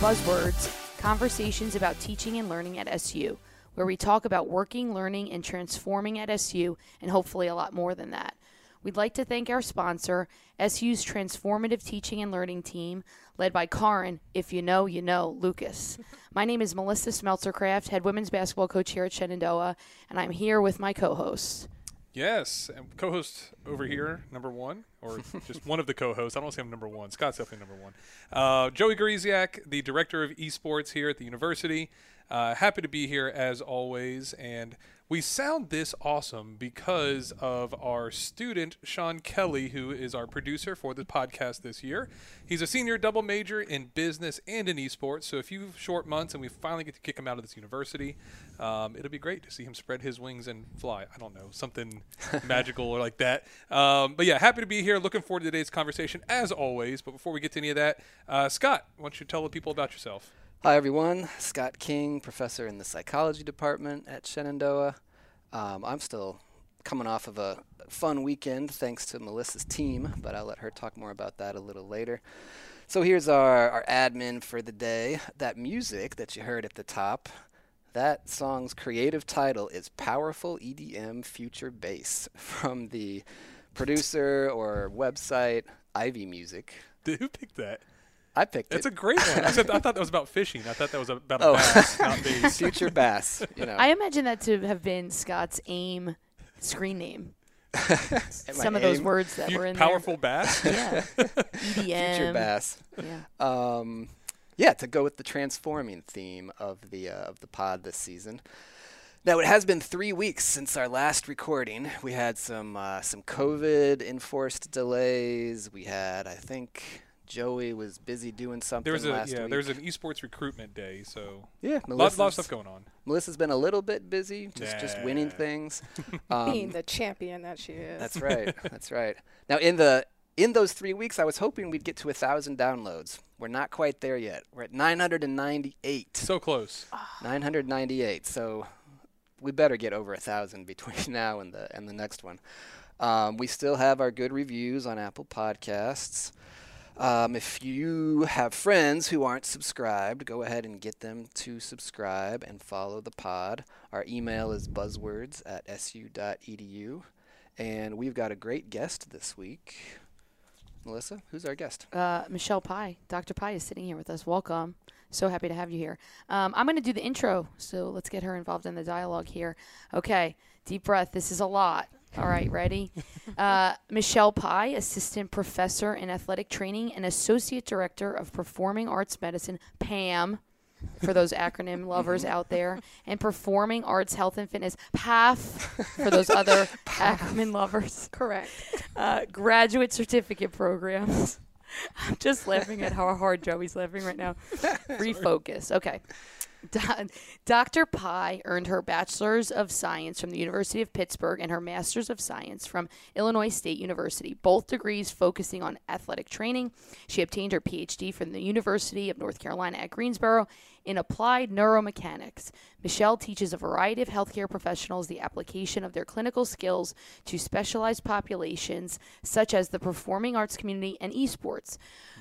Buzzwords Conversations about Teaching and Learning at SU, where we talk about working, learning, and transforming at SU, and hopefully a lot more than that. We'd like to thank our sponsor, SU's Transformative Teaching and Learning Team, led by Karin, if you know, you know, Lucas. My name is Melissa Smeltzer-Kraft, head women's basketball coach here at Shenandoah, and I'm here with my co hosts. Yes, and co-host over here, number one, or just one of the co-hosts. I don't say I'm number one. Scott's definitely number one. Uh, Joey Gawrysiak, the director of esports here at the university. Uh, happy to be here as always, and we sound this awesome because of our student Sean Kelly, who is our producer for the podcast this year. He's a senior double major in business and in esports. So a few short months, and we finally get to kick him out of this university. Um, it'll be great to see him spread his wings and fly. I don't know something magical or like that. Um, but yeah, happy to be here. Looking forward to today's conversation as always. But before we get to any of that, uh, Scott, why don't you tell the people about yourself? Hi, everyone. Scott King, professor in the psychology department at Shenandoah. Um, I'm still coming off of a fun weekend thanks to Melissa's team, but I'll let her talk more about that a little later. So here's our, our admin for the day. That music that you heard at the top, that song's creative title is Powerful EDM Future Bass from the producer or website Ivy Music. Who picked that? I picked It's it. It's a great one. I, said, I thought that was about fishing. I thought that was about Oh. a bass, not bass. Future Bass. You know, I imagine that to have been Scott's AIM screen name. Some of those words that Fu- were in there. powerful bass. Yeah. EDM. Future Bass. Yeah. um, yeah, to go with the transforming theme of the uh, of the pod this season. Now it has been three weeks since our last recording. We had some uh, some COVID enforced delays. We had, I think, Joey was busy doing something There was a last yeah. week. There was an esports recruitment day, so yeah, lots, Melissa's, lot of stuff going on. Melissa's been a little bit busy, just just winning Nah. things. Being Um, the champion that she is. That's right. That's right. Now in the in those three weeks, I was hoping we'd get to a thousand downloads. We're not quite there yet. We're at 998. So close. 998. So we better get over a thousand between now and the and the next one. Um, we still have our good reviews on Apple Podcasts. Um, if you have friends who aren't subscribed, go ahead and get them to subscribe and follow the pod. Our email is buzzwords at su.edu. And we've got a great guest this week. Melissa, who's our guest? Uh, Michelle Pye, Dr. Pye is sitting here with us. Welcome. So happy to have you here. Um, I'm going to do the intro, so let's get her involved in the dialogue here. Okay, deep breath. This is a lot. All right, ready? Uh, Michelle Pye, Assistant Professor in Athletic Training and Associate Director of Performing Arts Medicine, PAM, for those acronym lovers out there, and Performing Arts Health and Fitness, PAF, for those other acronym lovers Correct. uh, graduate certificate programs. I'm just laughing at how hard Joey's laughing right now. Refocus. Okay. Dr. Pye earned her Bachelor's of Science from the University of Pittsburgh and her Master's of Science from Illinois State University, both degrees focusing on athletic training. She obtained her PhD from the University of North Carolina at Greensboro in applied neuromechanics. Michelle teaches a variety of healthcare professionals the application of their clinical skills to specialized populations such as the performing arts community and esports.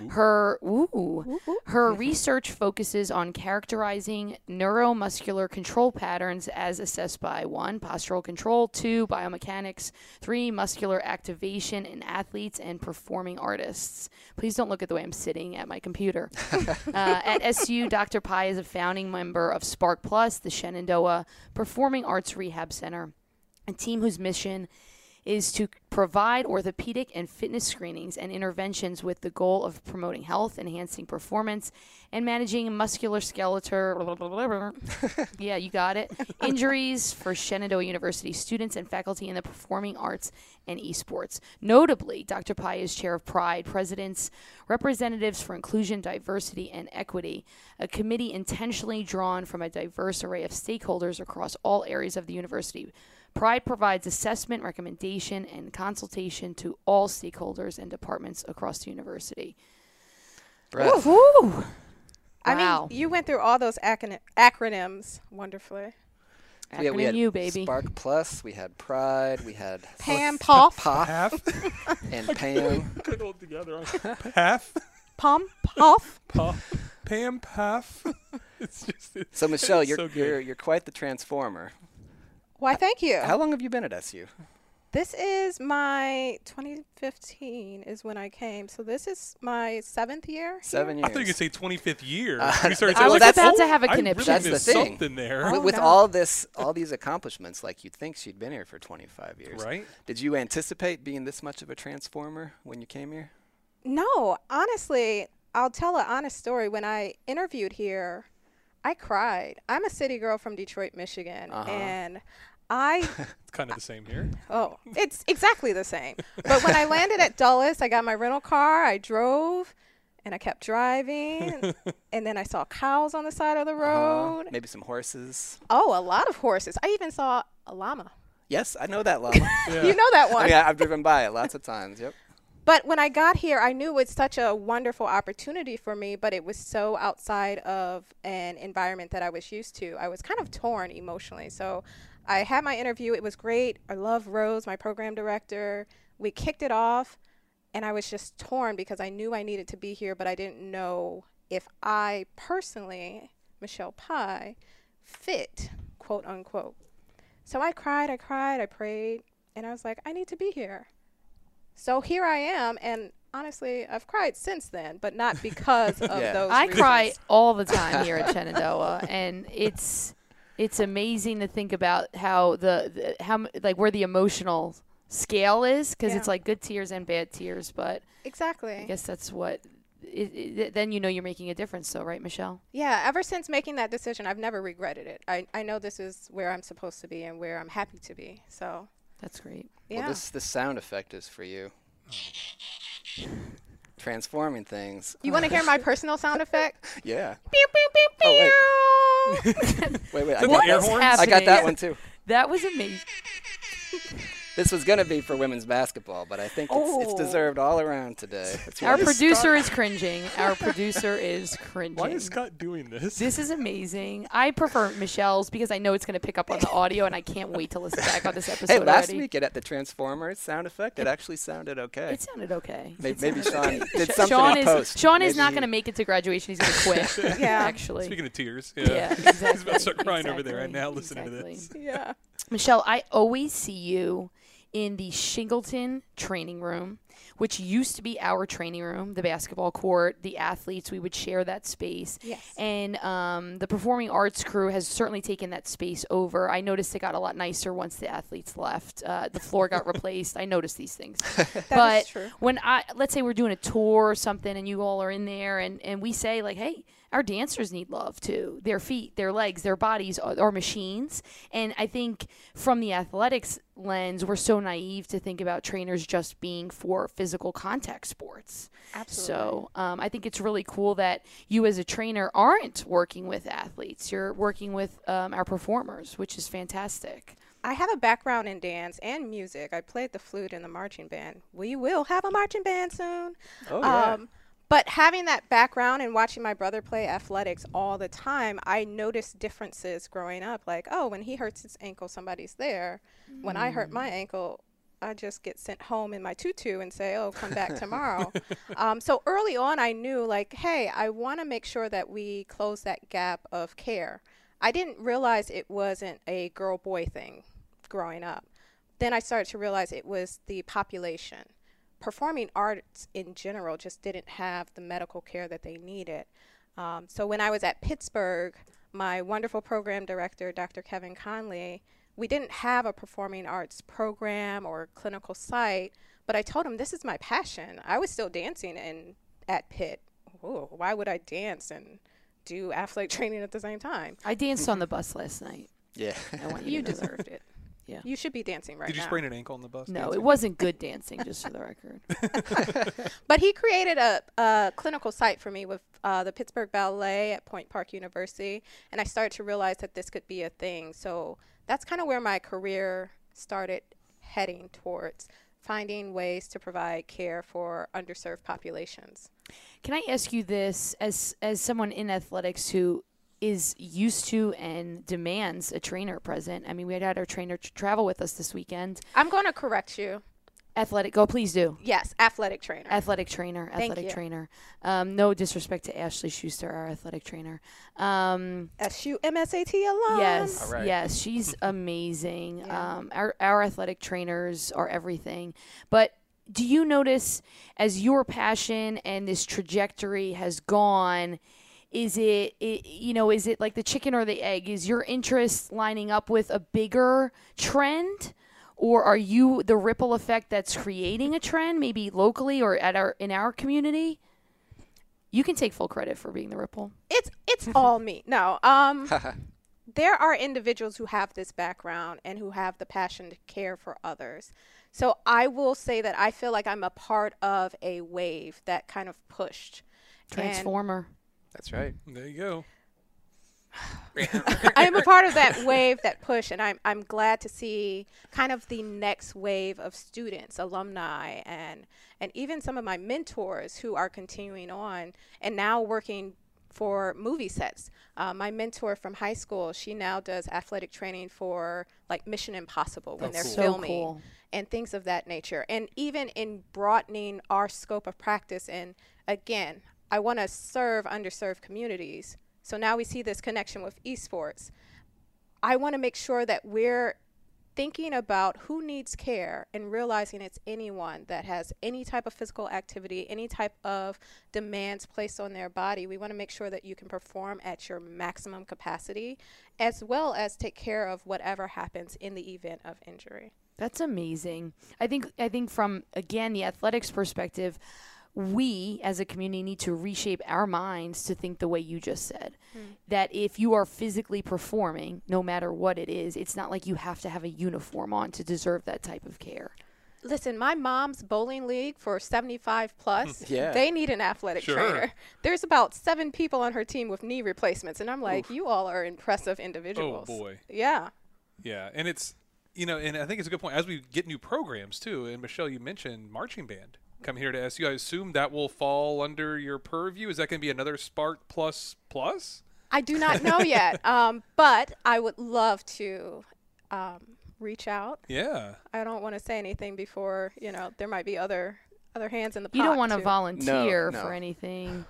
Her ooh, her research focuses on characterizing neuromuscular control patterns as assessed by one, postural control, two, biomechanics, three, muscular activation in athletes and performing artists. Please don't look at the way I'm sitting at my computer. uh, at SU, Dr. Pye is a founding member of Spark Plus, the Shenandoah Performing Arts Rehab Center, a team whose mission is to provide orthopedic and fitness screenings and interventions with the goal of promoting health, enhancing performance, and managing musculoskeletal. yeah, you got it. Injuries for Shenandoah University students and faculty in the performing arts and esports. Notably, Dr. Pye is chair of Pride, presidents, representatives for inclusion, diversity, and equity, a committee intentionally drawn from a diverse array of stakeholders across all areas of the university. Pride provides assessment, recommendation, and consultation to all stakeholders and departments across the university. Breath. Woo! I Wow. mean, you went through all those acron- acronyms wonderfully. So yeah, we Acronym had you, baby. Spark Plus, we had Pride, we had Pam, Poff, Pop Half. and Pam. Couldn't hold together. Half. Pom, Poff. Pa- Pam Paff. it's just. It's, So Michelle, it's you're so you're you're quite the transformer. Why, thank you. How long have you been at SU? This is my 2015 is when I came. So this is my seventh year. here. Seven years. I thought you could say 25th year. Uh, You started I was like, about oh, to have a conniption. really That's the thing. something there. Oh, with, with no. all this, all these accomplishments, like you'd think she'd been here for 25 years. Right? Did you anticipate being this much of a transformer when you came here? No, honestly, I'll tell an honest story. When I interviewed here, I cried. I'm a city girl from Detroit, Michigan, Uh-huh. and I It's kind of the same here. oh, it's exactly the same. But when I landed at Dulles, I got my rental car, I drove, and I kept driving, and then I saw cows on the side of the Uh-huh. road. Maybe some horses. Oh, a lot of horses. I even saw a llama. Yes, I know that llama. Yeah. You know that one. I mean, I've driven by it lots of times. Yep. But when I got here, I knew it was such a wonderful opportunity for me, but it was so outside of an environment that I was used to. I was kind of torn emotionally. So I had my interview. It was great. I love Rose, my program director. We kicked it off, and I was just torn because I knew I needed to be here, but I didn't know if I personally, Michelle Pye, fit, quote unquote. So I cried, I cried, I prayed, and I was like, I need to be here. So here I am, and honestly, I've cried since then, but not because of Yeah. those. I cry all the time here at Shenandoah, and it's it's amazing to think about how the, the how like where the emotional scale is because it's like good tears and bad tears. But exactly. I guess that's what. It, it, then you know you're making a difference, though, right, Michelle? Yeah. Ever since making that decision, I've never regretted it. I I know this is where I'm supposed to be and where I'm happy to be. So That's great. yeah. Well, this this sound effect is for you. Transforming things. you want to hear my personal sound effect? Yeah. pew pew pew oh, pew. Oh, Wait, wait. I got, air is? I got that one too. That was amazing. This was gonna be for women's basketball, but I think it's, it's Oh. deserved all around today. Our is producer Scott- is cringing. Our producer is cringing. Why is Scott doing this? This is amazing. I prefer Michelle's because I know it's going to pick up on the audio, and I can't wait to listen back on this episode. Hey, last already. week it at the Transformers sound effect, it actually sounded okay. it sounded okay. May- It Maybe Sean did something Sean in is post. Sean is not going to make it to graduation. He's going to quit. Yeah. actually. Speaking of tears, yeah. yeah, He's about to start crying over there right Exactly, now listening to this. Yeah. Michelle, I always see you in the Shingleton training room, which used to be our training room, the basketball court, the athletes. We would share that space. Yes. And um, the performing arts crew has certainly taken that space over. I noticed it got a lot nicer once the athletes left. Uh, the floor got replaced. I noticed these things. That but is true. when I let's say we're doing a tour or something and you all are in there and, and we say like, hey, our dancers need love too. Their feet, their legs, their bodies are, are machines. And I think from the athletics lens, we're so naive to think about trainers just being for physical contact sports. Absolutely. So um, I think it's really cool that you as a trainer aren't working with athletes. You're working with um, our performers, which is fantastic. I have a background in dance and music. I played the flute in the marching band. We will have a marching band soon. Oh, yeah. Um, but having that background and watching my brother play athletics all the time, I noticed differences growing up. Like, oh, when he hurts his ankle, somebody's there. When I hurt my ankle, I just get sent home in my tutu and say, oh, come back tomorrow. um, so early on, I knew, like, hey, I want to make sure that we close that gap of care. I didn't realize it wasn't a girl boy thing growing up. Then I started to realize it was the population performing arts in general just didn't have the medical care that they needed. Um, so when I was at Pittsburgh, my wonderful program director, Dr. Kevin Conley, we didn't have a performing arts program or clinical site, but I told him this is my passion. I was still dancing in at Pitt. Ooh, why would I dance and do athletic training at the same time? I danced on the bus last night. yeah. I want you, You to know that. deserved it. Yeah. You should be dancing right Did you now. sprain an ankle on the bus? No, dancing? it wasn't good dancing, just for the record. But he created a, a clinical site for me with uh, the Pittsburgh Ballet at Point Park University, and I started to realize that this could be a thing. So that's kind of where my career started heading towards finding ways to provide care for underserved populations. Can I ask you this as as someone in athletics who is used to and demands a trainer present? I mean, we had had our trainer t- travel with us this weekend. I'm going to correct you. Athletic. Go, please do. Yes, athletic trainer. Athletic trainer. Thank Athletic you. trainer. Um, no disrespect to Ashley Schuster, our athletic trainer. Um, SU MSAT alum. Yes, All right. yes, she's amazing. Yeah. Um, our our athletic trainers are everything. But do you notice as your passion and this trajectory has gone? Is it, it you know is it like the chicken or the egg? Is your interest lining up with a bigger trend? Or are you the ripple effect that's creating a trend, maybe locally or at our in our community? You can take full credit for being the ripple. It's it's all me. No. Um there are individuals who have this background and who have the passion to care for others. So I will say that I feel like I'm a part of a wave that kind of pushed. And Transformer. That's right. There you go. I am a part of that wave that push, and I'm I'm glad to see kind of the next wave of students, alumni, and and even some of my mentors who are continuing on and now working for movie sets. Uh, my mentor from high school, she now does athletic training for like Mission Impossible when they're cool. So filming cool. and things of that nature. And even in broadening our scope of practice, and again, I want to serve underserved communities. So now we see this connection with esports. I want to make sure that we're thinking about who needs care and realizing it's anyone that has any type of physical activity, any type of demands placed on their body. We want to make sure that you can perform at your maximum capacity as well as take care of whatever happens in the event of injury. That's amazing. I think I think from again the athletics perspective, we as a community need to reshape our minds to think the way you just said. Hmm. That if you are physically performing, no matter what it is, it's not like you have to have a uniform on to deserve that type of care. Listen, my mom's bowling league for 75 plus, Yeah. they need an athletic Sure. trainer. There's about seven people on her team with knee replacements. And I'm like, you all are impressive individuals. Oh individuals. boy. Yeah. Yeah, and it's you know, and I think it's a good point as we get new programs too. And Michelle, you mentioned marching band coming here to SU. I assume that will fall under your purview. Is that going to be another Spark Plus Plus? I do not know yet, um, but I would love to um, reach out. Yeah. I don't want to say anything before, you know, there might be other other hands in the pot. You don't want to too. volunteer no. for anything.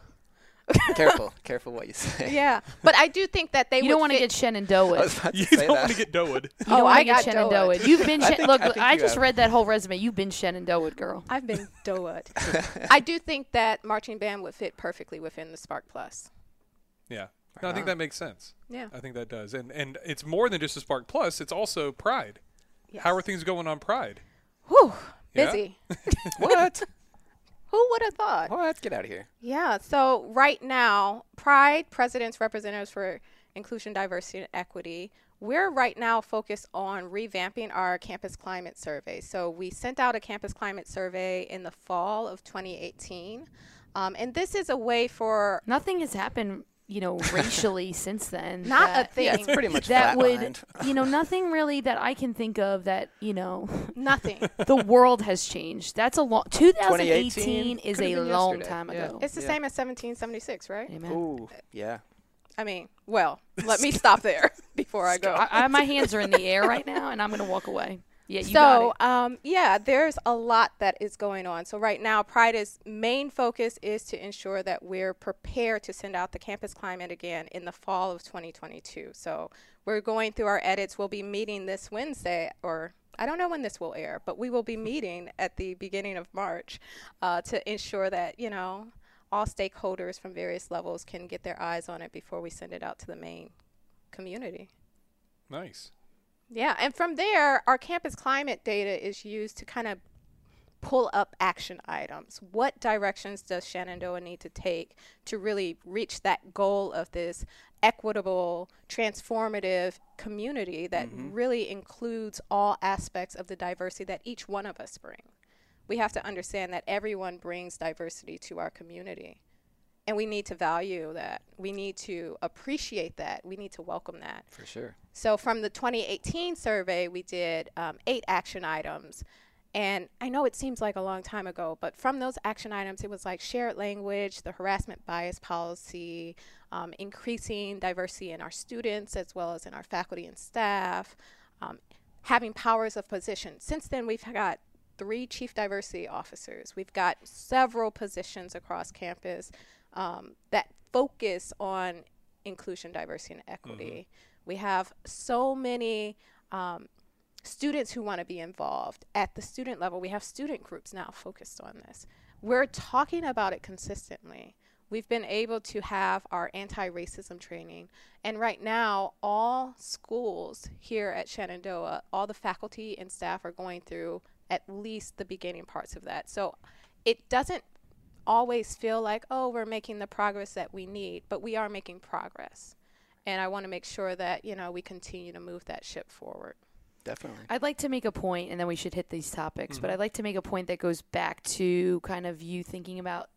careful, careful what you say. Yeah, but I do think that they You would don't want to get Shenandoah. I was about to You say don't want to get doed. You Oh, I get got Shenandoah. You've been I think- look. I I just have. read that whole resume. You've been Shenandoah, girl. I've been doed. I do think that marching band would fit perfectly within the Spark Plus. Yeah. No, I think that makes sense. Yeah. I think that does. And and it's more than just a Spark Plus, it's also Pride. Yes. How are things going on Pride? Whew, Yeah? busy. What? Who would have thought? Let's Get out of here. Yeah. So right now, Pride, Presidents, Representatives for Inclusion, Diversity, and Equity, we're right now focused on revamping our campus climate survey. So we sent out a campus climate survey in the fall of 2018. Um, and this is a way for Nothing has happened, you know, racially since then. not that- a thing, Yeah, it's pretty much that would, you know, nothing really that I can think of that, you know, nothing. the world has changed. That's a long. 2018 is a long yesterday. time Yeah. ago. It's the Yeah. same as 1776, right? Amen. Ooh, yeah. I mean, well, let me stop there before I go. I, I, my hands are in the air right now, and I'm going to walk away. Yeah, you got so um, yeah there's a lot that is going on so right now pride's main focus is to ensure that we're prepared to send out the campus climate again in the fall of 2022 so we're going through our edits we'll be meeting this wednesday or I don't know when this will air, but we will be meeting at the beginning of March uh, to ensure that, you know, all stakeholders from various levels can get their eyes on it before we send it out to the main community. Nice. Yeah, and from there, our campus climate data is used to kind of pull up action items. What directions does Shenandoah need to take to really reach that goal of this equitable, transformative community that mm-hmm. really includes all aspects of the diversity that each one of us bring? We have to understand that everyone brings diversity to our community. And we need to value that. We need to appreciate that. We need to welcome that. For sure. So from the 2018 survey, we did um, eight action items. And I know it seems like a long time ago, but from those action items, it was like shared language, the harassment bias policy, um, increasing diversity in our students as well as in our faculty and staff, um, having powers of position. Since then, we've got three chief diversity officers. We've got several positions across campus um, that focus on inclusion, diversity, and equity. We have so many um, students who want to be involved at the student level. We have student groups now focused on this. We're talking about it consistently. We've been able to have our anti racism training. And right now, all schools here at Shenandoah, all the faculty and staff are going through at least the beginning parts of that. So it doesn't always feel like, oh, we're making the progress that we need, but we are making progress. And I want to make sure that, you know, we continue to move that ship forward. Definitely. I'd like to make a point, and then we should hit these topics. But Mhm. I'd like to make a point that goes back to kind of you thinking about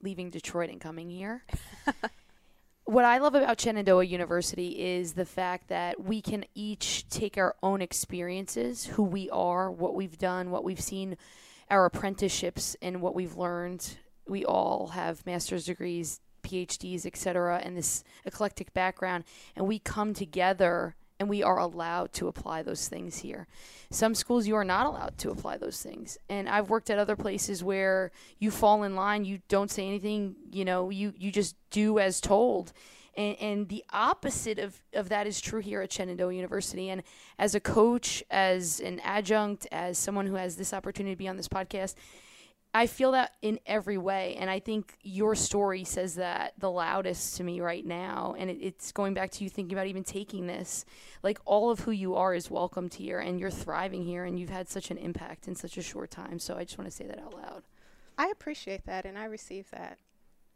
leaving Detroit and coming here. what I love about Shenandoah University is the fact that we can each take our own experiences, who we are, what we've done, what we've seen, our apprenticeships, and what we've learned. We all have master's degrees, PhDs, etc., and this eclectic background, and we come together and we are allowed to apply those things here. Some schools you are not allowed to apply those things. And I've worked at other places where you fall in line, you don't say anything, you know, you, you just do as told. And, and the opposite of, of that is true here at Shenandoah University. And as a coach, as an adjunct, as someone who has this opportunity to be on this podcast, I feel that in every way. And I think your story says that the loudest to me right now. And it, it's going back to you thinking about even taking this. Like all of who you are is welcomed here and you're thriving here and you've had such an impact in such a short time. So I just want to say that out loud. I appreciate that and I receive that.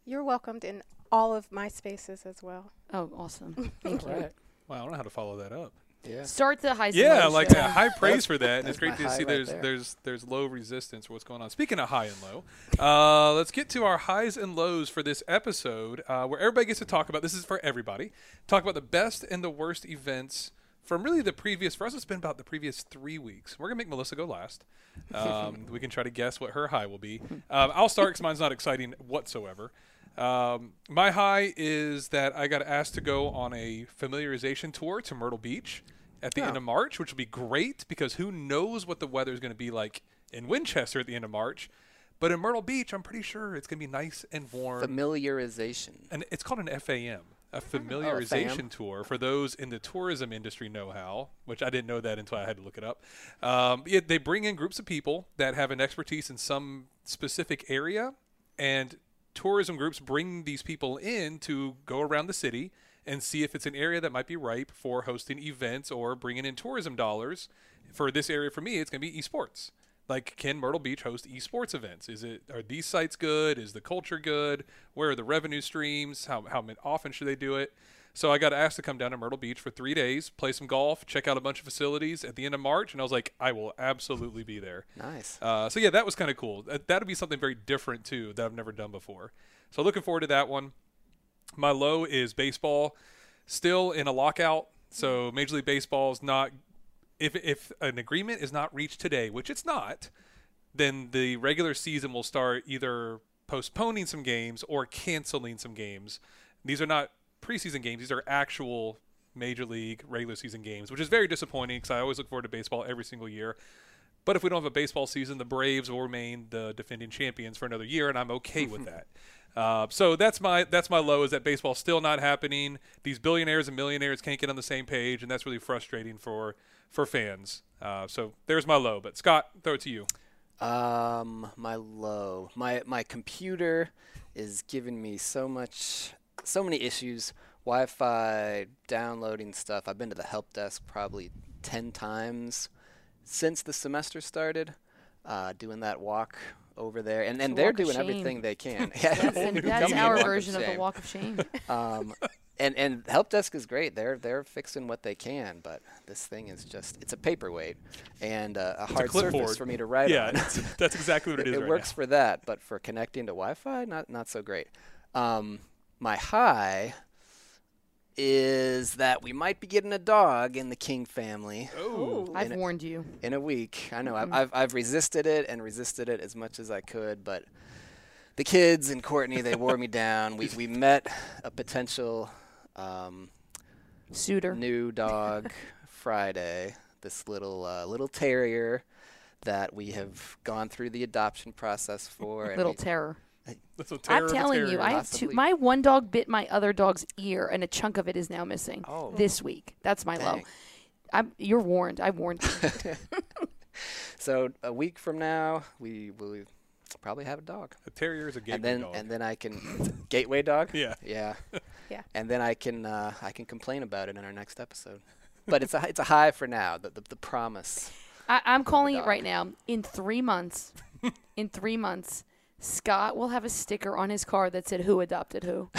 You're welcomed in all of my spaces as well. Oh, awesome. Thank you. Right. Wow, I don't know how to follow that up. Yeah. Start the high Yeah, like show. high praise for that, and it's great to high see right there's there. there's there's low resistance for what's going on. Speaking of high and low, uh, let's get to our highs and lows for this episode, uh, where everybody gets to talk about. This is for everybody. Talk about the best and the worst events from really the previous. For us, it's been about the previous three weeks. We're gonna make Melissa go last. Um, we can try to guess what her high will be. Um, I'll start because mine's not exciting whatsoever. Um, my high is that I got asked to go on a familiarization tour to Myrtle Beach at the Oh. end of March, which will be great because who knows what the weather is going to be like in Winchester at the end of March. But in Myrtle Beach, I'm pretty sure it's going to be nice and warm. Familiarization. and it's called an FAM, Oh, a familiarization tour for those in the tourism industry know how, which I didn't know that until I had to look it up. Um, yeah, they bring in groups of people that have an expertise in some specific area, and tourism groups bring these people in to go around the city and see if it's an area that might be ripe for hosting events or bringing in tourism dollars. For this area, for me, it's going to be esports. Like, can Myrtle Beach host esports events? Is it are these sites good? Is the culture good? Where are the revenue streams? How how often should they do it? So I got asked to come down to Myrtle Beach for three days, play some golf, check out a bunch of facilities at the end of March, and I was like, I will absolutely be there. Nice. Uh, so yeah, that was kind of cool. That that'd be something very different too that I've never done before. So looking forward to that one. My low is baseball, still in a lockout. So Major League Baseball is not. If if an agreement is not reached today, which it's not, then the regular season will start either postponing some games or canceling some games. These are not preseason games; these are actual Major League regular season games, which is very disappointing because I always look forward to baseball every single year. But if we don't have a baseball season, the Braves will remain the defending champions for another year, and I'm okay with that. Uh, so that's my that's my low is that baseball's still not happening. These billionaires and millionaires can't get on the same page, and that's really frustrating for for fans. Uh, so there's my low. But Scott, throw it to you. Um, my low. My my computer is giving me so much, so many issues. Wi-Fi, downloading stuff. I've been to the help desk probably ten times since the semester started. Uh, doing that walk over there, and and a they're doing everything they can. That's, and that's our version of the walk of shame. Um, and and help desk is great. They're they're fixing what they can, but this thing is just it's a paperweight and uh, a hard surface for me to write yeah, on. that's, that's exactly what it it, is. it right works now. for that, but for connecting to Wi-Fi, not not so great. Um, my high is that we might be getting a dog in the King family Oh, I've it- warned you. in a week. I know Mhm. I've, I've I've resisted it and resisted it as much as I could, but the kids and Courtney they wore me down. We we met a potential um, Suitor. new dog Friday. This little uh, little terrier that we have gone through the adoption process for. Little we- terror. That's a terror I'm telling you. I have two. possibly. My one dog bit my other dog's ear, and a chunk of it is now missing oh, this week. That's my low. I'm, you're warned. I warned you. So a week from now, we will probably have a dog, a terrier is a gateway and then dog. and then I can gateway dog. yeah. Yeah. Yeah. And then I can uh, I can complain about it in our next episode. But it's a it's a high for now. The the, the promise. I, I'm calling it right now. In three months, in three months, Scott will have a sticker on his car that said "Who adopted who."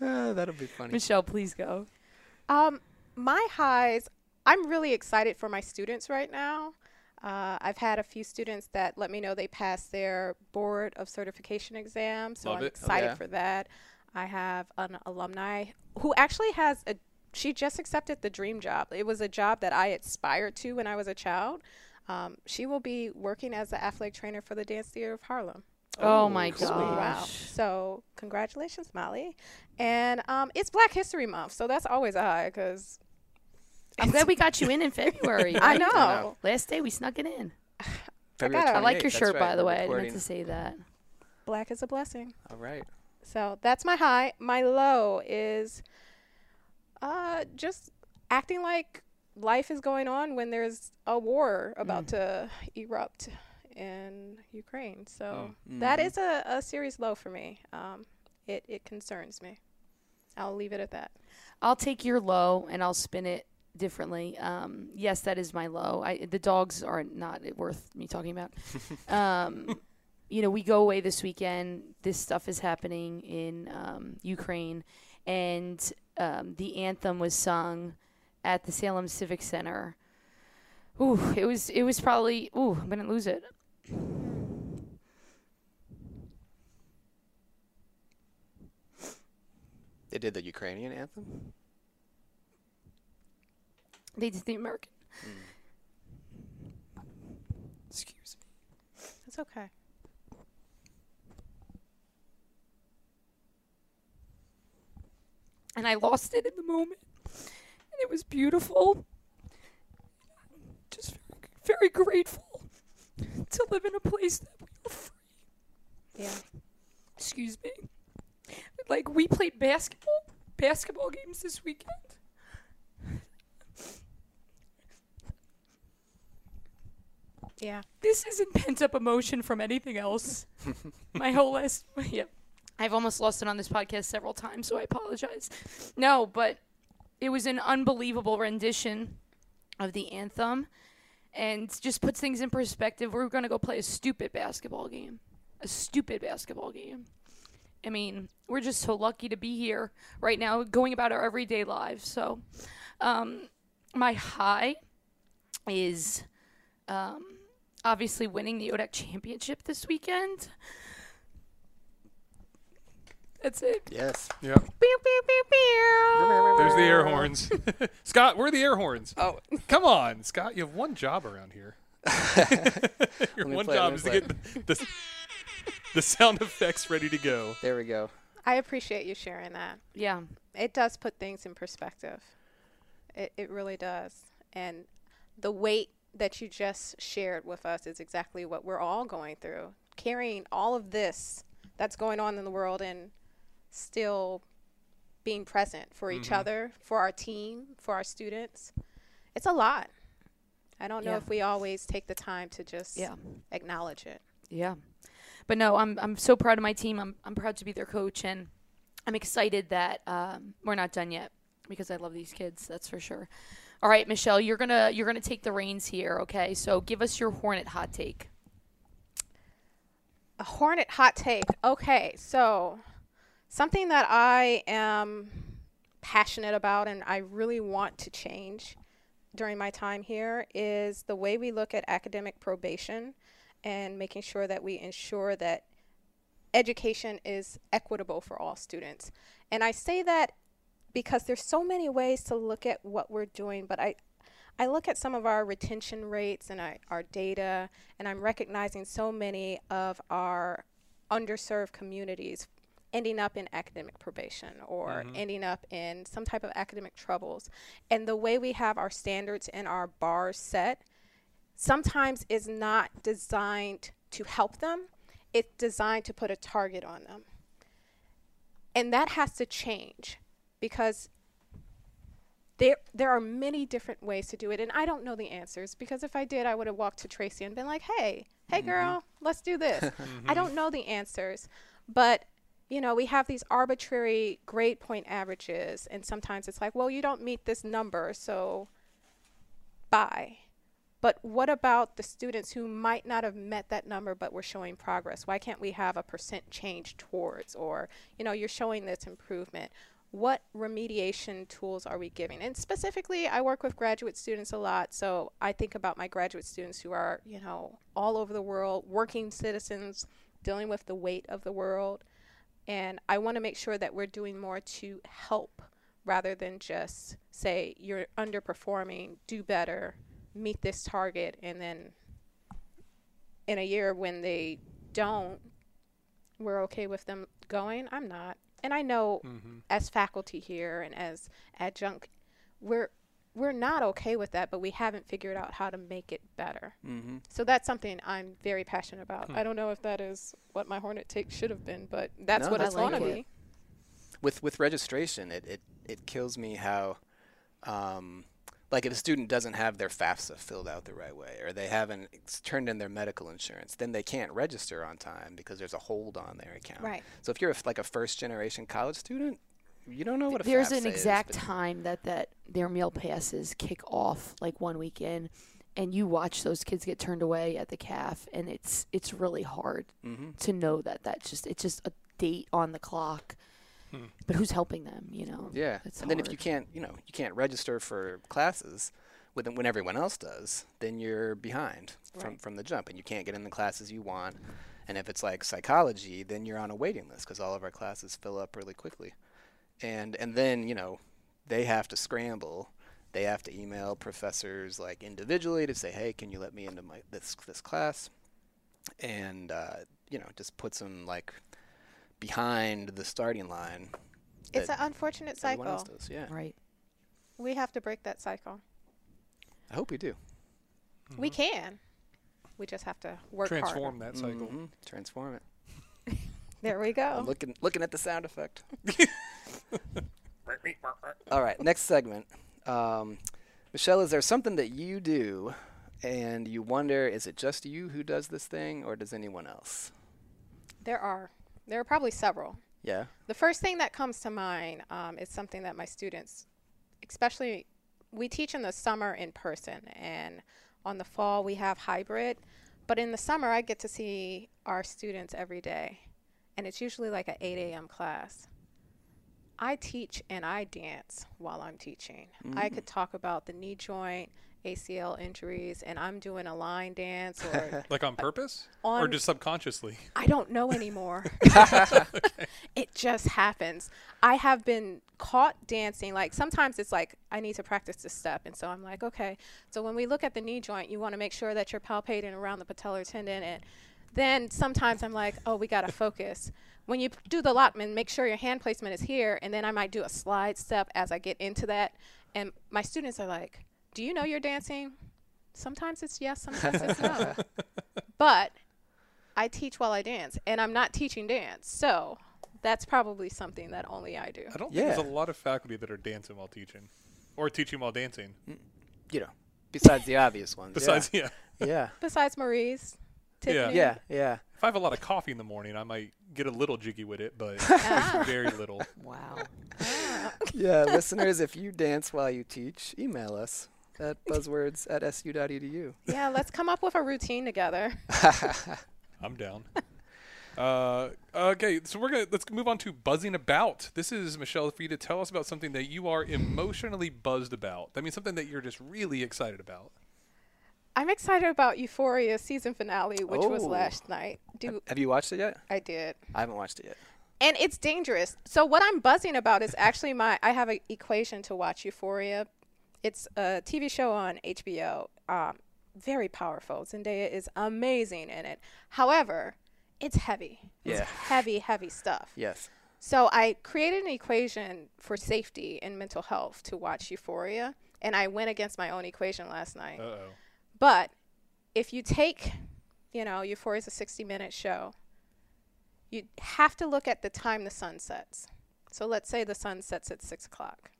Uh, that'll be funny. Michelle, please go. Um, my highs. I'm really excited for my students right now. Uh, I've had a few students that let me know they passed their board of certification exam, so Love I'm it. excited yeah. for that. I have an alumni who actually has a. She just accepted the dream job. It was a job that I aspired to when I was a child. Um, she will be working as the athletic trainer for the Dance Theater of Harlem. Oh, my gosh. Wow. So, congratulations, Molly. And um, it's Black History Month, so that's always a high because I'm glad we got you in in February. I right? know. know. Last day we snuck it in. February gotta- I like your shirt, right, by the we're way. I meant recording- to say that. black is a blessing. All right. So that's my high. My low is uh, just acting like life is going on when there's a war about to erupt in Ukraine. So that Mhm. is a, a serious low for me. Um, it, it concerns me. I'll leave it at that. I'll take your low and I'll spin it differently. Um, yes, that is my low. I, the dogs are not worth me talking about. um, you know, we go away this weekend. This stuff is happening in um, Ukraine, and um, the anthem was sung at the Salem Civic Center. Ooh, it was it was probably ooh, I'm gonna lose it. They did the Ukrainian anthem. They did the American. Mm. Excuse me. It's okay. And I lost it in the moment. And it was beautiful. Just very, very grateful to live in a place that we are free. Yeah. Excuse me. Like we played basketball, basketball games this weekend. Yeah. This isn't pent up emotion from anything else. My whole last, yeah. I've almost lost it on this podcast several times, so I apologize. No, but it was an unbelievable rendition of the anthem and just puts things in perspective. We're going to go play a stupid basketball game. A stupid basketball game. I mean, we're just so lucky to be here right now, going about our everyday lives. So, um, my high is um, obviously winning the ODAC championship this weekend. That's it. Yes. Yeah. Pew, pew, pew, pew. There's the air horns. Scott, where are the air horns? Oh, Come on, Scott. You have one job around here. Your one play it, job is me to play get the, the, the sound effects ready to go. there we go. I appreciate you sharing that. Yeah. it does put things in perspective. It, it really does. And the weight that you just shared with us is exactly what we're all going through. Carrying all of this that's going on in the world and still being present for each other, for our team, for our students. It's a lot. I don't know Yeah. if we always take the time to just Yeah. acknowledge it. Yeah. But no, I'm I'm so proud of my team. I'm I'm proud to be their coach and I'm excited that um, we're not done yet because I love these kids, that's for sure. All right, Michelle, you're going to you're going to take the reins here, okay? So give us your Hornet hot take. A Hornet hot take. Okay, so something that I am passionate about and I really want to change during my time here is the way we look at academic probation and making sure that we ensure that education is equitable for all students. And I say that because there's so many ways to look at what we're doing, but I I look at some of our retention rates and I, our data, and I'm recognizing so many of our underserved communities ending up in academic probation or Mhm. ending up in some type of academic troubles. And the way we have our standards and our bars set sometimes is not designed to help them, it's designed to put a target on them. And that has to change because there there are many different ways to do it and I don't know the answers because if I did I would have walked to Tracy and been like, "Hey, hey girl, let's do this." I don't know the answers, but you know, we have these arbitrary grade point averages and sometimes it's like, "Well, you don't meet this number, so bye." But what about the students who might not have met that number but were showing progress? Why can't we have a percent change towards or, you know, you're showing this improvement? What remediation tools are we giving? And specifically, I work with graduate students a lot, so I think about my graduate students who are, you know, all over the world, working citizens, dealing with the weight of the world. And I want to make sure that we're doing more to help rather than just say you're underperforming, do better, meet this target, and then in a year when they don't, we're okay with them going. I'm not. And I know Mm-hmm. as faculty here and as adjunct, we're we're not okay with that, but we haven't figured out how to make it better. Mm-hmm. So that's something I'm very passionate about. Hmm. I don't know if that is what my Hornet take should have been, but that's No, what that's it's going to it. be. with with registration, it, it, it kills me how, um, like if a student doesn't have their FAFSA filled out the right way, or they haven't turned in their medical insurance, then they can't register on time because there's a hold on their account. Right. So if you're a f like a first generation college student, you don't know what a There's an exact but- time that that their meal passes kick off, like one weekend, and you watch those kids get turned away at the calf, and it's it's really hard Mhm. to know that that's just it's just a date on the clock. Hmm. But who's helping them? You know. Yeah. It's and then if you can't, you know, you can't register for classes when when everyone else does, then you're behind from from the jump, and you can't get in the classes you want. And if it's like psychology, then you're on a waiting list because all of our classes fill up really quickly. And and then you know, they have to scramble. They have to email professors like individually to say, hey, can you let me into my this this class? And uh, you know, just puts them like behind the starting line. It's an unfortunate everyone else cycle. does. Yeah. Right. We have to break that cycle. I hope we do. We can. We just have to work Mm-hmm. Transform harder. that cycle. Mhm. Transform it. There we go. I'm looking looking at the sound effect. All right, next segment. Um, Michelle, is there something that you do and you wonder is it just you who does this thing or does anyone else? There are. There are probably several. Yeah. The first thing that comes to mind um, is something that my students, especially, we teach in the summer in person, and on the fall we have hybrid. But in the summer, I get to see our students every day, and it's usually like an 8 a.m. class. I teach and I dance while I'm teaching. I mm. could talk about the knee joint, ACL injuries, and I'm doing a line dance or Like on purpose, or on- just subconsciously? I don't know anymore. It just happens. I have been caught dancing. Like sometimes it's like I need to practice this step, and so I'm like, okay. So when we look at the knee joint, you want to make sure that you're palpating around the patellar tendon, and then sometimes I'm like, oh, we gotta focus. When you do the Lachman, make sure your hand placement is here, and then I might do a slide step as I get into that. And my students are like, do you know you're dancing? Sometimes it's yes, sometimes it's no. But I teach while I dance, and I'm not teaching dance. So that's probably something that only I do. I don't think there's a lot of faculty that are dancing while teaching, or teaching while dancing. Mm, you know, besides the obvious ones. Besides, yeah. yeah. Besides Marie's, Yeah. Tiffany. Yeah, yeah. If I have a lot of coffee in the morning, I might get a little jiggy with it, but very little. Wow. Yeah, listeners, if you dance while you teach, email us at buzzwords at su.edu. Yeah, let's come up with a routine together. I'm down. Uh, okay, so we're gonna let's move on to buzzing about. This is Michelle for you to tell us about something that you are emotionally buzzed about. That means something that you're just really excited about. I'm excited about Euphoria season finale, which was Oh. last night. Do Have you watched it yet? I did. I haven't watched it yet. and it's dangerous. So what I'm buzzing about is actually my I have an equation to watch Euphoria. It's a TV show on HBO. Um, very powerful. Zendaya is amazing in it. However, it's heavy. It's Yeah. heavy, heavy stuff. Yes. So I created an equation for safety and mental health to watch Euphoria, and I went against my own equation last night. Uh oh. But if you take, you know, Euphoria is a 60 minute show, you have to look at the time the sun sets. So let's say the sun sets at 6 o'clock.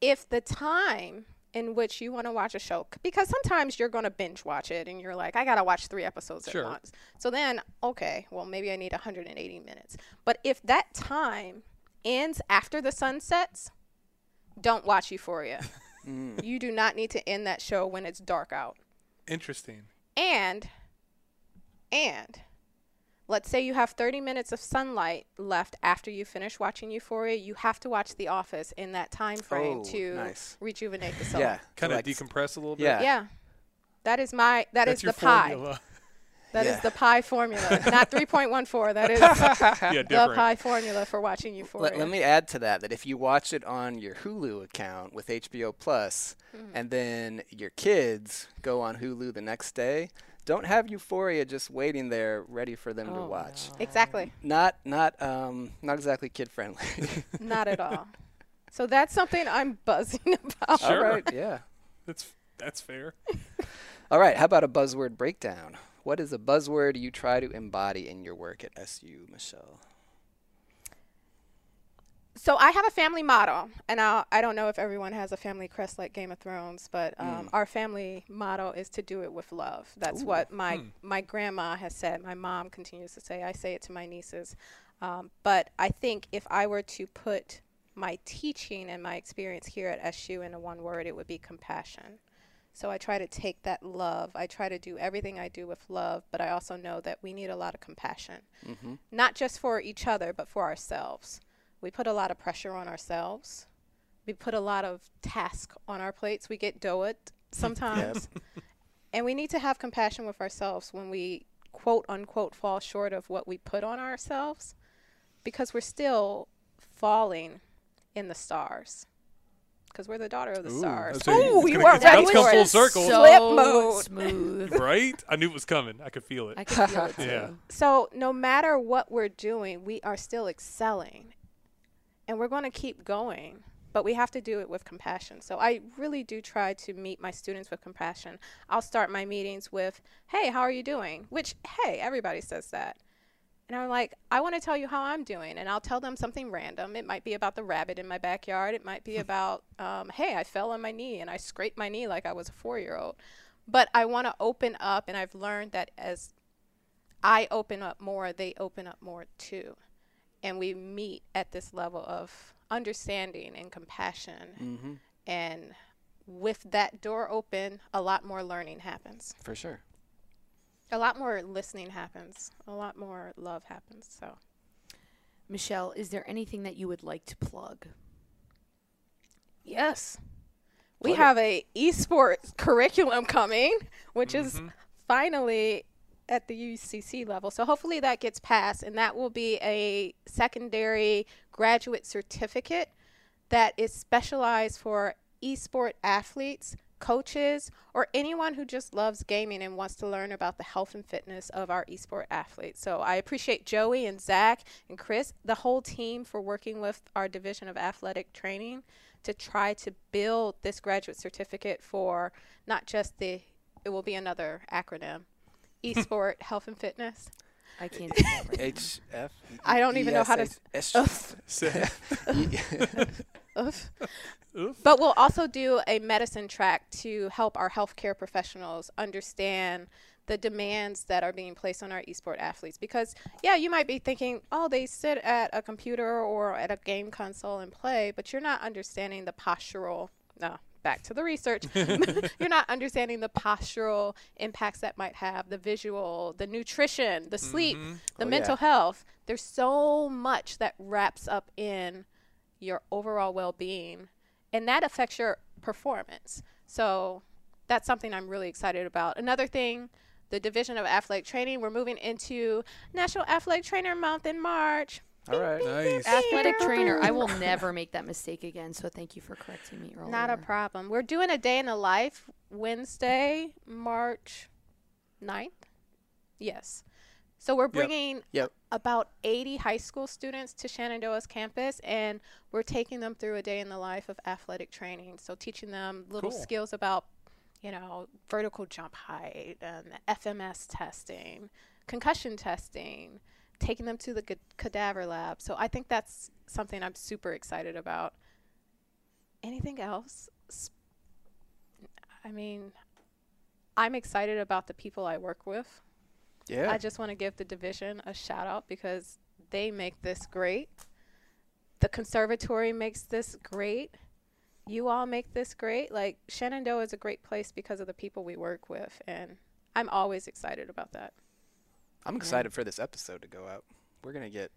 If the time in which you want to watch a show, because sometimes you're going to binge watch it and you're like, I got to watch three episodes Sure. at once. So then, okay, well, maybe I need 180 minutes. But if that time ends after the sun sets, don't watch Euphoria. Mm. You do not need to end that show when it's dark out. Interesting. And and let's say you have 30 minutes of sunlight left after you finish watching Euphoria, you have to watch The Office in that time frame Oh, to nice. rejuvenate the soul. Yeah. Kind of like- decompress a little bit. Yeah. Yeah. That is my that That's is your the Pye. formula. That is Yeah. the Pye formula, not 3.14. That is yeah, the different. Pye formula for watching Euphoria. Let, let me add to that that if you watch it on your Hulu account with HBO Plus, Mm-hmm. and then your kids go on Hulu the next day, don't have Euphoria just waiting there ready for them to Oh, watch. no. exactly. Not not um not exactly kid friendly. Not at all. So that's something I'm buzzing about. Sure. All right, yeah. That's that's fair. All right, how about a buzzword breakdown? What is a buzzword you try to embody in your work at SU, Michelle? So I have a family motto, and I I don't know if everyone has a family crest like Game of Thrones, but um, our family motto is to do it with love. That's what my Hmm. my grandma has said. My mom continues to say. I say it to my nieces. Um, but I think if I were to put my teaching and my experience here at SU into one word, it would be compassion. So I try to take that love. I try to do everything I do with love, but I also know that we need a lot of compassion, Mm-hmm. not just for each other, but for ourselves. We put a lot of pressure on ourselves. We put a lot of task on our plates. We get doed sometimes. and we need to have compassion with ourselves when we quote unquote fall short of what we put on ourselves because we're still falling in the stars. Because we're the daughter of the Ooh, stars. that's what- Ooh, you gonna- are it's ready gonna come for full circle. So Flip mode. smooth. right? I knew it was coming. I could feel it. I can feel it too. Yeah. So no matter what we're doing, we are still excelling. And we're going to keep going, but we have to do it with compassion. So I really do try to meet my students with compassion. I'll start my meetings with, "Hey, how are you doing?" Which, hey, everybody says that. And I'm like, I want to tell you how I'm doing. And I'll tell them something random. It might be about the rabbit in my backyard. It might be about, um, hey, I fell on my knee and I scraped my knee like I was a four year old. But I want to open up. And I've learned that as I open up more, they open up more too. And we meet at this level of understanding and compassion. Mm-hmm. And with that door open, a lot more learning happens. For sure. A lot more listening happens. A lot more love happens. So. Michelle, is there anything that you would like to plug? Yes. We Plug it. have a esports curriculum coming, which is Mhm. finally at the UCC level. So hopefully that gets passed and that will be a secondary graduate certificate that is specialized for esport athletes, coaches, or anyone who just loves gaming and wants to learn about the health and fitness of our esport athletes. So I appreciate Joey and Zach and Chris, the whole team for working with our division of athletic training to try to build this graduate certificate for not just the it will be another acronym esport health and fitness I can't do that H F. I don't even know how to S- Ugh. Say- Oof. Oof. But we'll also do a medicine track to help our healthcare professionals understand the demands that are being placed on our esport athletes. Because, yeah, you might be thinking, oh, they sit at a computer or at a game console and play, but you're not understanding the postural. No, back to the research. you're not understanding the postural impacts that might have, the visual, the nutrition, the sleep, Mhm. the Oh, mental yeah. health. There's so much that wraps up in your overall well-being and that affects your performance so that's something i'm really excited about another thing the division of athletic training we're moving into national athletic trainer month in march All right. Nice. Athletic trainer. I will never make that mistake again. So thank you for correcting me earlier. not a problem we're doing a day in the life wednesday march 9th yes so we're bringing Yep. About 80 high school students to Shenandoah's campus, and we're taking them through a day in the life of athletic training. So teaching them little Cool. skills about, you know, vertical jump height and FMS testing, concussion testing, taking them to the ca- cadaver lab. So I think that's something I'm super excited about. Anything else? I mean, I'm excited about the people I work with. Yeah. I just want to give the division a shout out because they make this great. The conservatory makes this great. You all make this great. Like Shenandoah is a great place because of the people we work with, and I'm always excited about that. I'm excited for this episode to go out. We're gonna get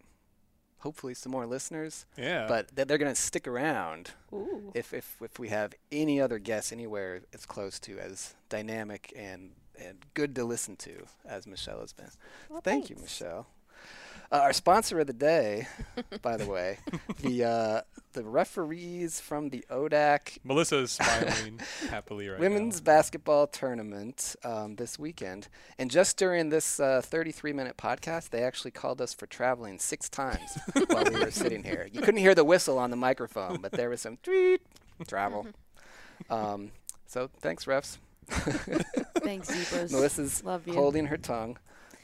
hopefully some more listeners, Yeah. but th- they're gonna stick around Ooh. if if if we have any other guests anywhere as close to as dynamic and and good to listen to as Michelle has been. Well, Thank you. Michelle. Uh, our sponsor of the day, by the way, the uh, the referees from the ODAC Melissa is smiling happily right women's now. basketball tournament um, this weekend, and just during this uh, 33 minute podcast, they actually called us for traveling six times while we were sitting here. You couldn't hear the whistle on the microphone, but there was some tweet travel. Um, so thanks, refs. Thanks, Zebras. Melissa's Love you. holding her tongue,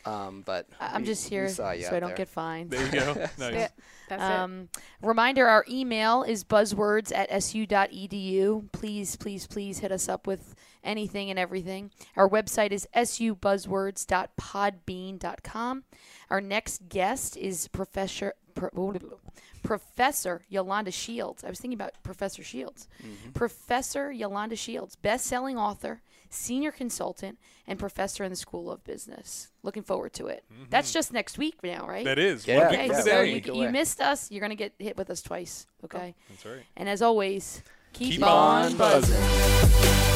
um, but I- I'm we- just we here saw so you I don't there. get fined. There you go. nice. Yeah, that's it. Um, reminder: Our email is buzzwords at su.edu. Please, please, please hit us up with anything and everything. Our website is subuzzwords.podbean.com. Our next guest is Professor Pro- Professor Yolanda Shields. I was thinking about Professor Shields. Mm-hmm. Professor Yolanda Shields, best-selling author, senior consultant, and professor in the School of Business. Looking forward to it. Mm-hmm. That's just next week now, right? That is Yeah, Okay, yeah, so you, you missed us. You're gonna get hit with us twice. Okay, That's right. and as always, keep, Keep on on buzzing. buzzing.